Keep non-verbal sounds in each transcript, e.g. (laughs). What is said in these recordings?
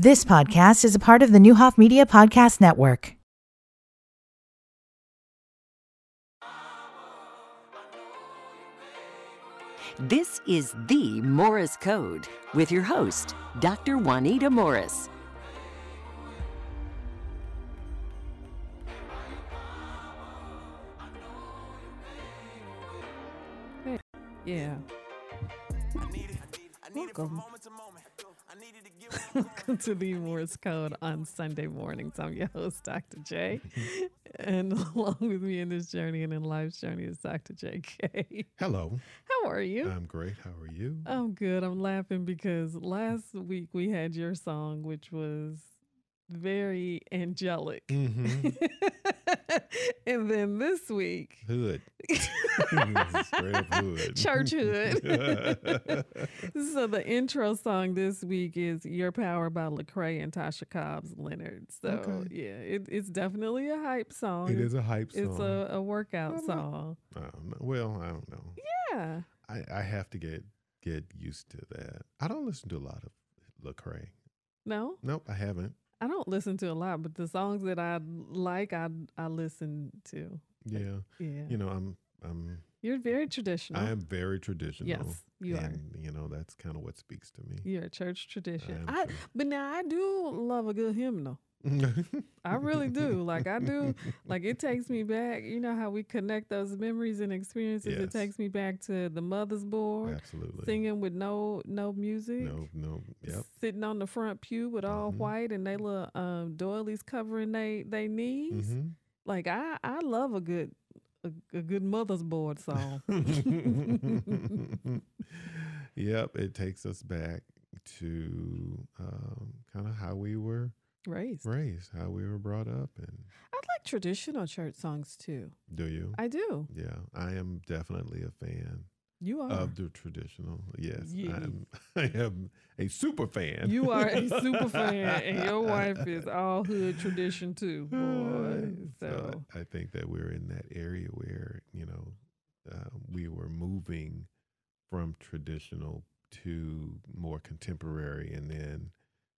This podcast is a part of the Newhoff Media Podcast Network. This is the Morris Code with your host, Dr. Juanita Morris. Yeah. Welcome. (laughs) Welcome to the Morris Code on Sunday mornings. I'm your host, Dr. J. (laughs) and along with me in this journey and in life's journey is Dr. JK. Hello. How are you? I'm great. How are you? I'm good. I'm laughing because last week we had your song, which was very angelic. Mm-hmm. (laughs) and then this week, Hood. (laughs) Hood. church hood. (laughs) so the intro song this week is "Your Power" by Lecrae and Tasha Cobbs Leonard. So Okay. yeah, it, it's definitely a hype song. it is a hype song. It's a, a workout song. I. Well, I don't know. Yeah. I, I have to get get used to that. I don't listen to a lot of Lecrae. No, Nope, I haven't. I don't listen to a lot, but the songs that I like, I I listen to. Yeah. Yeah, You know, I'm I'm you're very traditional. I am very traditional. Yes, you are. You know, that's kind of what speaks to me. You're a church tradition. I I, but now I do love a good hymnal. (laughs) I really do. Like I do. Like it takes me back. You know how we connect those memories and experiences. It takes me back to the mother's board, Absolutely. singing with no no music. No, no. Yep. Sitting on the front pew with all Mhm. white and they little um, doilies covering they they knees. hmm Like I I love a good a, a good mother's board song. (laughs) yep, it takes us back to um, kind of how we were Raised. raised, how we were brought up, and I like traditional church songs too. do you? I do. yeah, I am definitely a fan You are. of the traditional. Yes, Yeah. I'm. (laughs) I am a super fan. You are a super (laughs) fan, and your wife is all hood tradition too, boy. So, I, I think that we're in that area where you know uh, we were moving from traditional to more contemporary, and then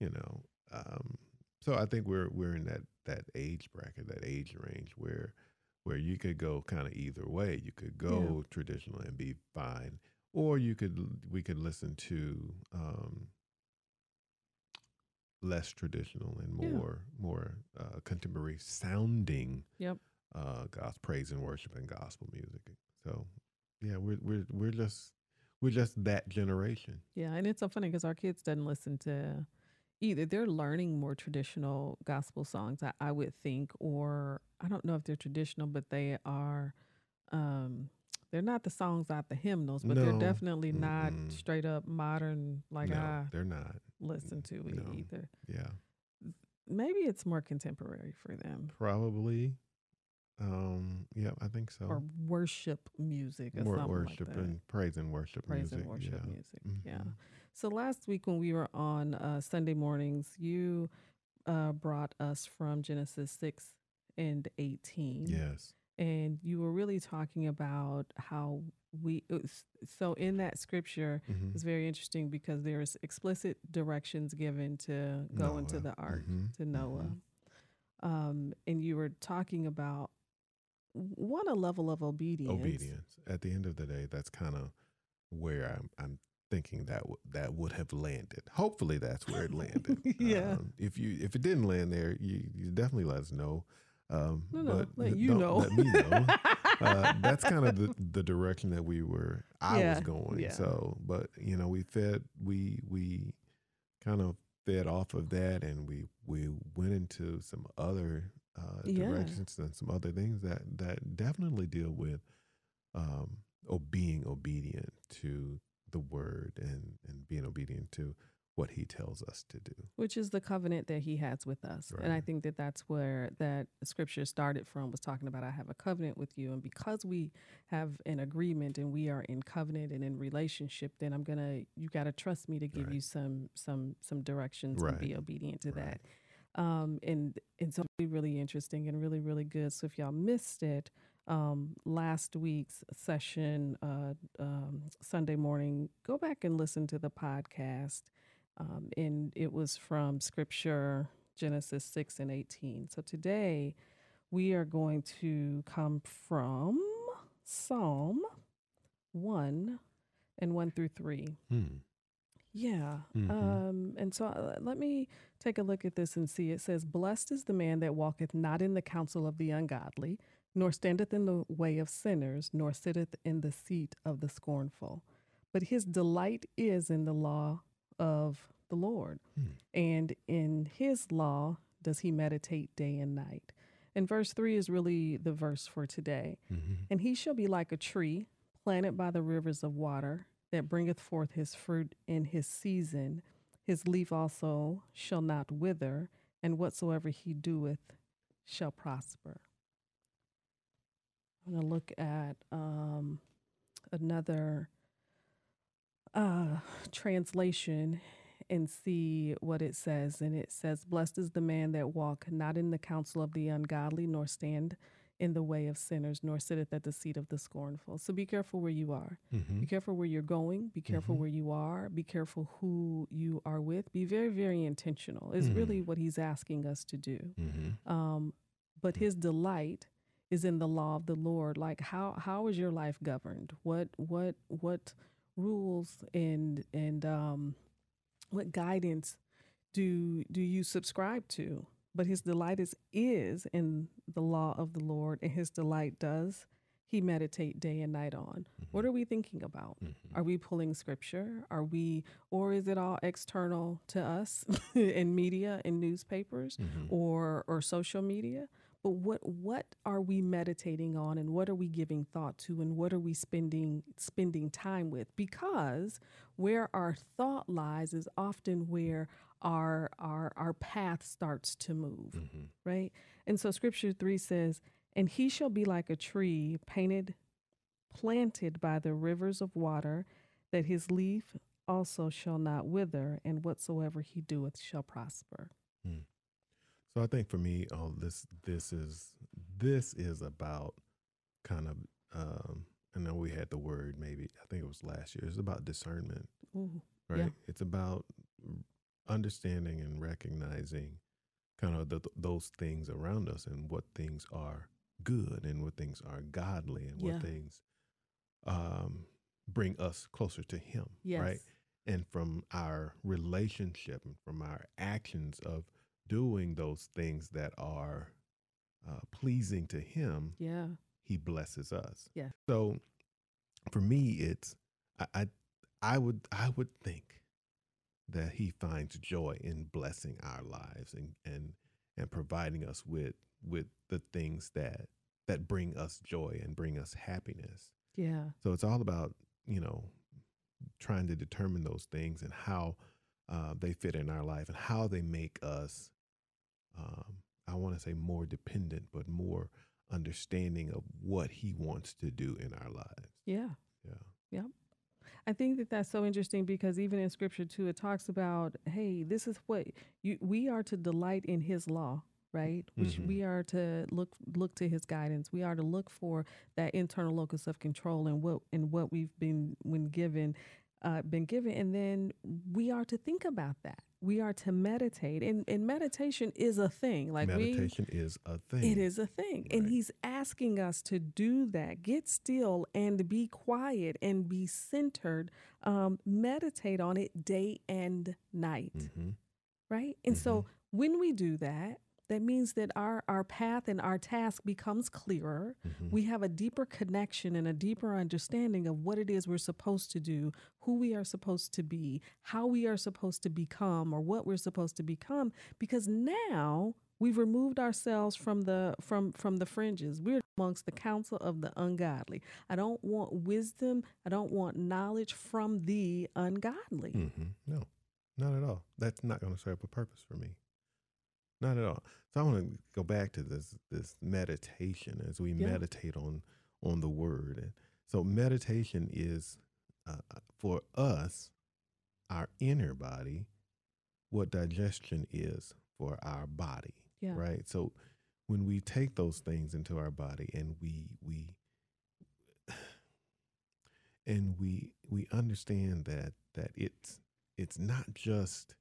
you know, um, so I think we're we're in that that age bracket, that age range where where you could go kind of either way. You could go traditional and be fine, or you could we could listen to um, less traditional and Yeah. more more uh, contemporary sounding Yep. uh, gospel praise and worship and gospel music. So yeah, we're we're we're just we're just that generation. yeah, and it's so funny because our kids doesn't listen to either. They're learning more traditional gospel songs, I, I would think, or I don't know if they're traditional, but they are. Um, they're not the songs out the hymnals, but they're definitely not Mm-mm. straight up modern like no, I they're not. listen to it No. either. Yeah, Maybe it's more contemporary for them. probably. Um, yeah, I think so. or worship music or more something worship like that. and praise and worship praise music. and worship yeah. music. Yeah. So last week when we were on uh, Sunday mornings, you uh, brought us from Genesis six and eighteen. Yes. And you were really talking about how we. was- So in that scripture, Mhm. it's very interesting because there's explicit directions given to go into the ark Mhm. to Noah. Um, and you were talking about what a level of obedience. obedience. At the end of the day, that's kind of where I'm, I'm thinking that w- that would have landed. Hopefully, that's where it landed. (laughs) Yeah. Um, if you if it didn't land there, you, you definitely let us know. Um, No, no, but let you know. Let me know. (laughs) uh, that's kind of the, the direction that we were. I Yeah, was going. yeah. So, but you know, we fed. We we kind of fed off of that, and we we went into some other uh, Yeah. directions and some other things that that definitely deal with um, o- being obedient to the word and and being obedient to what he tells us to do. which is the covenant that he has with us and i think that that's where that scripture started from was talking about i have a covenant with you and because we have an agreement and we are in covenant and in relationship then i'm gonna you gotta trust me to give Right. you some some some directions and be obedient to Right. that um and and so really really interesting and really really good so if y'all missed it um, last week's session, uh, um, Sunday morning, go back and listen to the podcast Um, and it was from scripture Genesis 6 and 18. So today we are going to come from Psalm 1 and 1 through 3. Hmm. Yeah. Mhm. Um, and so uh, let me take a look at this and see. It says, Blessed is the man that walketh not in the counsel of the ungodly, nor standeth in the way of sinners, nor sitteth in the seat of the scornful. But his delight is in the law of the Lord. Hmm. And in his law does he meditate day and night. And verse 3 is really the verse for today. Mhm. And he shall be like a tree planted by the rivers of water that bringeth forth his fruit in his season. His leaf also shall not wither, and whatsoever he doeth shall prosper. I'm going to look at um, another uh, translation and see what it says. And it says, Blessed is the man that walk not in the counsel of the ungodly, nor stand in the way of sinners, nor sitteth at the seat of the scornful. So be careful where you are. Mhm. Be careful where you're going. Be careful Mhm. where you are. Be careful who you are with. Be very, very intentional, is really Mhm. what he's asking us to do. Mhm. Um, but his delight is in the law of the Lord. Like how how is your life governed? What what what rules and and um, what guidance do do you subscribe to? But his delight is is in the law of the Lord, and his delight does he meditate day and night on. What are we thinking about? Mhm. Are we pulling scripture? Are we, or is it all external to us (laughs) in media and newspapers Mhm. or or social media? But what what are we meditating on, and what are we giving thought to, and what are we spending spending time with? Because where our thought lies is often where our our our path starts to move Mhm. right? And so scripture 3 says, And he shall be like a tree painted, planted by the rivers of water, that his leaf also shall not wither, and whatsoever he doeth shall prosper. So I think for me, oh, this this is this is about kind of. Um, I know we had the word maybe. I think it was last year. It's about discernment, Ooh, right? Yeah. It's about understanding and recognizing kind of the, those things around us and what things are good and what things are godly and what things um, bring us closer to Him, yes. right? and from our relationship and from our actions of doing those things that are uh, pleasing to him Yeah. he blesses us Yeah. so for me it's I, I i would i would think that he finds joy in blessing our lives and and and providing us with with the things that that bring us joy and bring us happiness Yeah. so it's all about, you know, trying to determine those things and how uh, they fit in our life and how they make us, um, I want to say more dependent, but more understanding of what he wants to do in our lives. Yeah. Yeah. I think that that's so interesting because even in scripture too, it talks about, hey, this is what you we are to delight in His law, right? Which Mhm. we are to look look to His guidance. We are to look for that internal locus of control and what and what we've been when given, uh, been given, and then we are to think about that. We are to meditate, and and meditation is a thing. Like we Meditation is a thing. it is a thing. And he's asking us to do that. Get still and be quiet and be centered. Um, meditate on it day and night. hmm Right? And so when we do that, that means that our, our path and our task becomes clearer. hmm We have a deeper connection and a deeper understanding of what it is we're supposed to do, who we are supposed to be, how we are supposed to become, or what we're supposed to become. Because now we've removed ourselves from the from from the fringes. We're amongst the council of the ungodly. I don't want wisdom. I don't want knowledge from the ungodly. mm-hmm. No, not at all. That's not going to serve a purpose for me. Not at all. So I want to go back to this this meditation as we Yeah. meditate on on the word. And so meditation is uh, for us, our inner body, what digestion is for our body. Yeah. Right. So when we take those things into our body and we we (sighs) and we we understand that that it's it's not just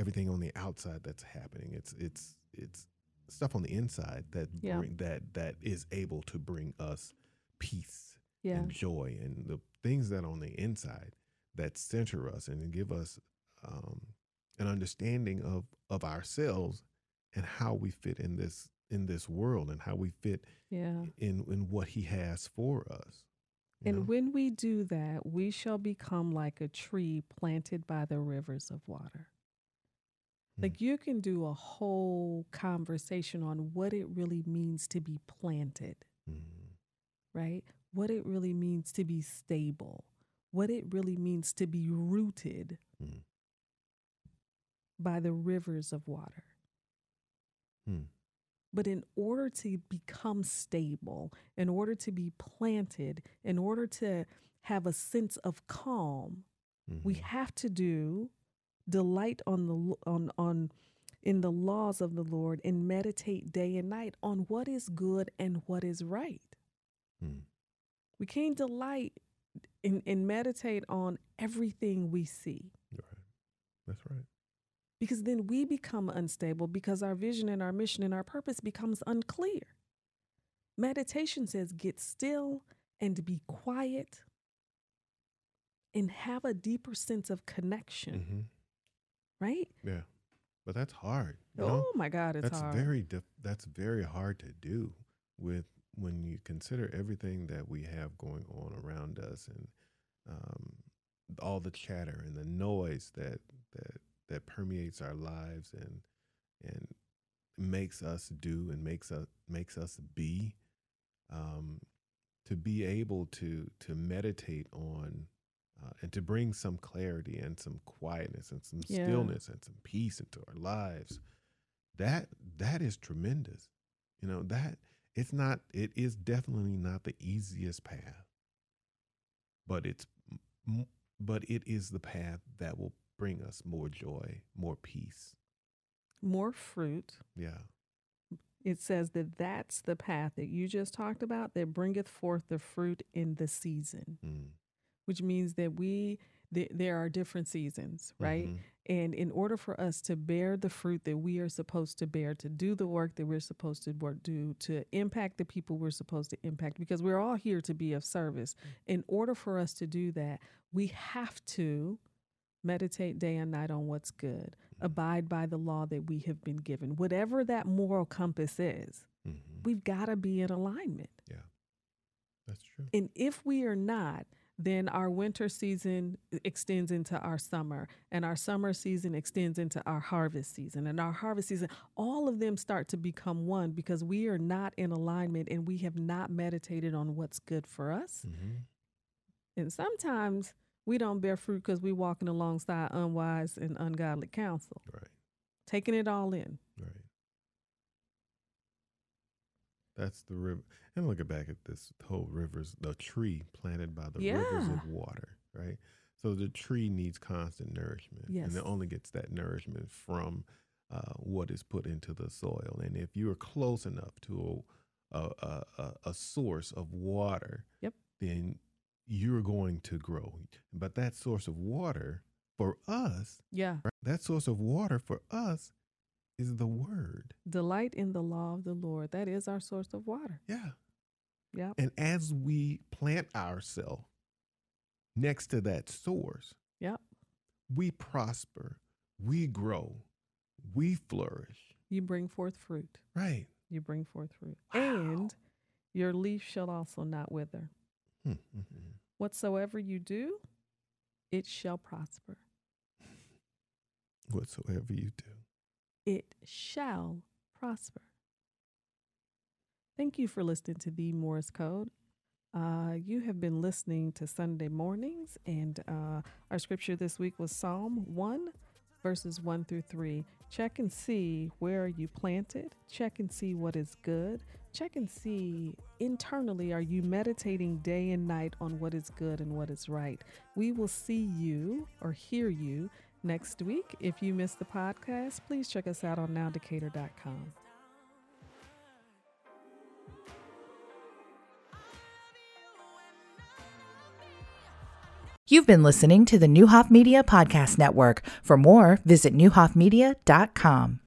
everything on the outside that's happening. It's it's it's stuff on the inside that Yeah. bring, that that is able to bring us peace Yeah. and joy and the things that on the inside that center us and give us um, an understanding of of ourselves and how we fit in this in this world and how we fit Yeah. in in what he has for us. And know? when we do that, we shall become like a tree planted by the rivers of water. Hmm. Like you can do a whole conversation on what it really means to be planted, Mhm. right? What it really means to be stable, what it really means to be rooted Mm. by the rivers of water. Hmm. But in order to become stable, in order to be planted, in order to have a sense of calm, we Mhm. have to do delight on the on on in the laws of the Lord and meditate day and night on what is good and what is right. Hmm. We can't delight and, and meditate on everything we see Right. That's right. because then we become unstable because our vision and our mission and our purpose becomes unclear. Meditation says get still and be quiet and have a deeper sense of connection, hmm right? Yeah. But that's hard. You know? Oh my God, it's that's hard. very that's very hard to do with when you consider everything that we have going on around us and um, all the chatter and the noise that that that permeates our lives and and makes us do and makes us makes us be um, to be able to to meditate on uh, and to bring some clarity and some quietness and some Yeah. stillness and some peace into our lives that that is tremendous you know that it's not it is definitely not the easiest path but it's but it is the path that will bring us more joy more peace More fruit. yeah It says that that's the path that you just talked about that bringeth forth the fruit in the season, mm. Which means that we, th- there are different seasons, right? Mhm. And in order for us to bear the fruit that we are supposed to bear, to do the work that we're supposed to work, do, to impact the people we're supposed to impact, because we're all here to be of service. In order for us to do that, we have to meditate day and night on what's good, abide by the law that we have been given. Whatever that moral compass is, Mhm. we've got to be in alignment. Yeah, that's true And if we are not, then our winter season extends into our summer, and our summer season extends into our harvest season, and our harvest season, all of them start to become one because we are not in alignment and we have not meditated on what's good for us. hmm And sometimes we don't bear fruit because we're walking alongside unwise and ungodly counsel, right taking it all in. Right. That's the river. And look back at this whole rivers, the tree planted by the rivers of water, right? So the tree needs constant nourishment. And it only gets that nourishment from uh, what is put into the soil. And if you are close enough to a, a, a, a source of water, Yep. then you're going to grow. But that source of water for us, Yeah. right, that source of water for us is the word. Delight in the law of the Lord. That is our source of water. Yeah. Yeah. And as we plant ourselves next to that source, Yep. we prosper, we grow, we flourish. You bring forth fruit. Right. You bring forth fruit. Wow. And your leaf shall also not wither. Hmm, hmm, hmm. Whatsoever you do, it shall prosper. (laughs) Whatsoever you do. It shall prosper. Thank you for listening to the Morris Code. Uh, you have been listening to Sunday mornings, and uh, our scripture this week was Psalm 1, verses 1 through 3. Check and see where you planted. Check and see what is good. Check and see internally are you meditating day and night on what is good and what is right. We will see you or hear you next week. If you missed the podcast, please check us out on nowdecatur.com. You've been listening to the Newhoff Media Podcast Network. For more, visit newhoffmedia.com.